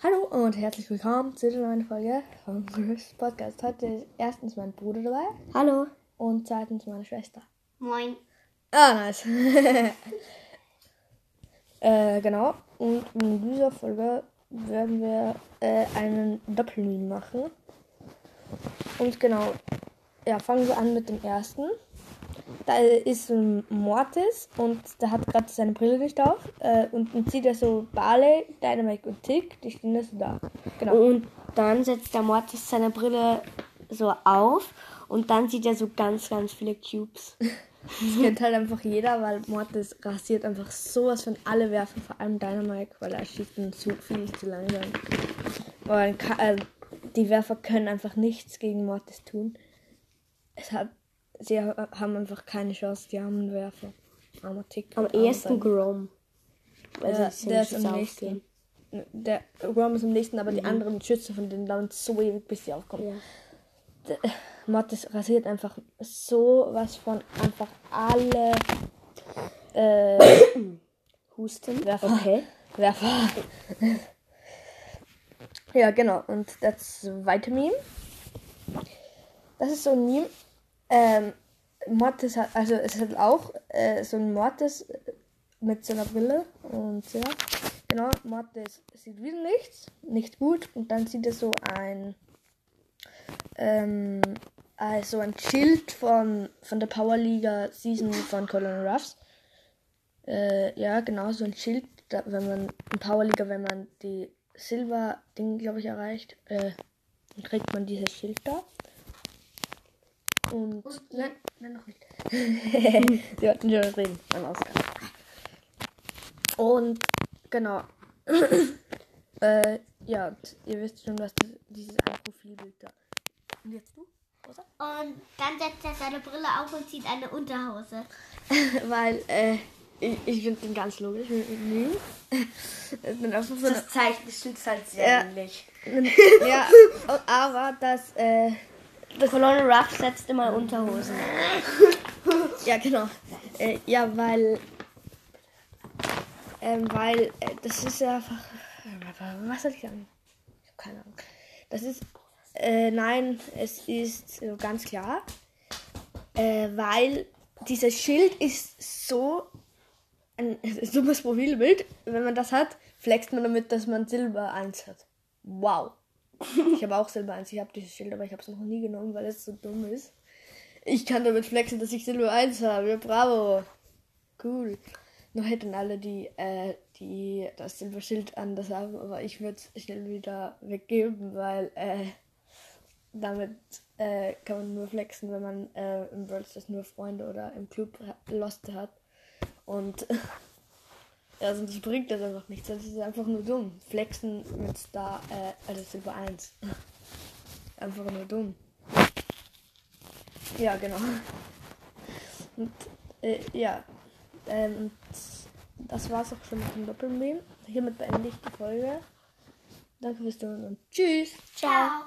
Hallo und herzlich willkommen zu der neuen Folge vom Chris Podcast. Heute ist erstens mein Bruder dabei Hallo. und zweitens meine Schwester. Moin. Ah, nice. äh, genau. Und in dieser Folge werden wir äh, einen Doppelmeme machen. Und genau, ja, fangen wir an mit dem ersten. Da ist ein Mortis und der hat gerade seine Brille nicht auf. Äh, und dann sieht er so Barley, Dynamite und Tick, die stehen da so da. Genau. Und dann setzt der Mortis seine Brille so auf und dann sieht er so ganz, ganz viele Cubes. Das kennt halt einfach jeder, weil Mortis rasiert einfach sowas von alle Werfer, vor allem Dynamite, weil er schießt zu viel zu langsam. Weil ka- äh, die Werfer können einfach nichts gegen Mortis tun. Es hat, sie ha- haben einfach keine Chance, die armen Werfer. Armer Tick. Am ehesten Dynamite. Grom. Weil Ja, sie der ist am nächsten. Der Rom ist am nächsten, aber die anderen Schützen von denen dauern so ewig, bis sie aufkommen. Ja. Mortis rasiert einfach so was von einfach alle äh, Husten. Werfer. Okay. Werfer. ja, genau. Und das zweite Meme. Das ist so ein Meme. Ähm, Mortis hat, also es hat auch äh, so ein Mortis mit so einer Brille. Und ja, genau, Mortis sieht wieder nichts. Nicht gut. Und dann sieht er so ein ähm, also ein Schild von, von der Powerliga Season von Colin Ruffs. Äh, ja, genau, so ein Schild, da, wenn man in Powerliga, wenn man die Silber-Ding, glaube ich, erreicht, äh, dann kriegt man dieses Schild da. Und. nein, nein, noch nicht. Sie wollten schon reden, beim Ausgang. Und, genau. äh, ja, und ihr wisst schon, was das, dieses ein Profilbild da. Und jetzt du? Rosa? Und dann setzt er seine Brille auf und zieht eine Unterhose. Weil, äh, ich, ich finde den ganz logisch. Bin einfach so eine, Das Zeichen ist halt sehr Ja. ähnlich. ja, aber das, äh, Colonel Ruff setzt immer Unterhosen. ja, genau. Äh, ja, weil, ähm, weil, äh, das ist ja einfach, was soll ich sagen? Ich habe keine Ahnung. Das ist, äh, nein, es ist ganz klar, äh, weil dieses Schild ist so ein dummes Profilbild. Wenn man das hat, flext man damit, dass man Silber 1 hat. Wow. Ich habe auch Silber 1. Ich habe dieses Schild, aber ich habe es noch nie genommen, weil es so dumm ist. Ich kann damit flexen, dass ich Silber 1 habe. Bravo. Cool. Noch hätten alle, die, äh, die das Silberschild anders haben, aber ich würde es schnell wieder weggeben, weil äh, damit äh, kann man nur flexen, wenn man äh, im Brawl Stars nur Freunde oder im Club Lost hat. Und ja, sonst bringt das einfach nichts. Das ist einfach nur dumm. Flexen mit Star, äh, also Silber 1. Einfach nur dumm. Ja, genau. Und äh, ja, ähm, das war's auch schon mit dem Doppelmeme. Hiermit beende ich die Folge. Danke fürs Zuhören und tschüss. Ciao.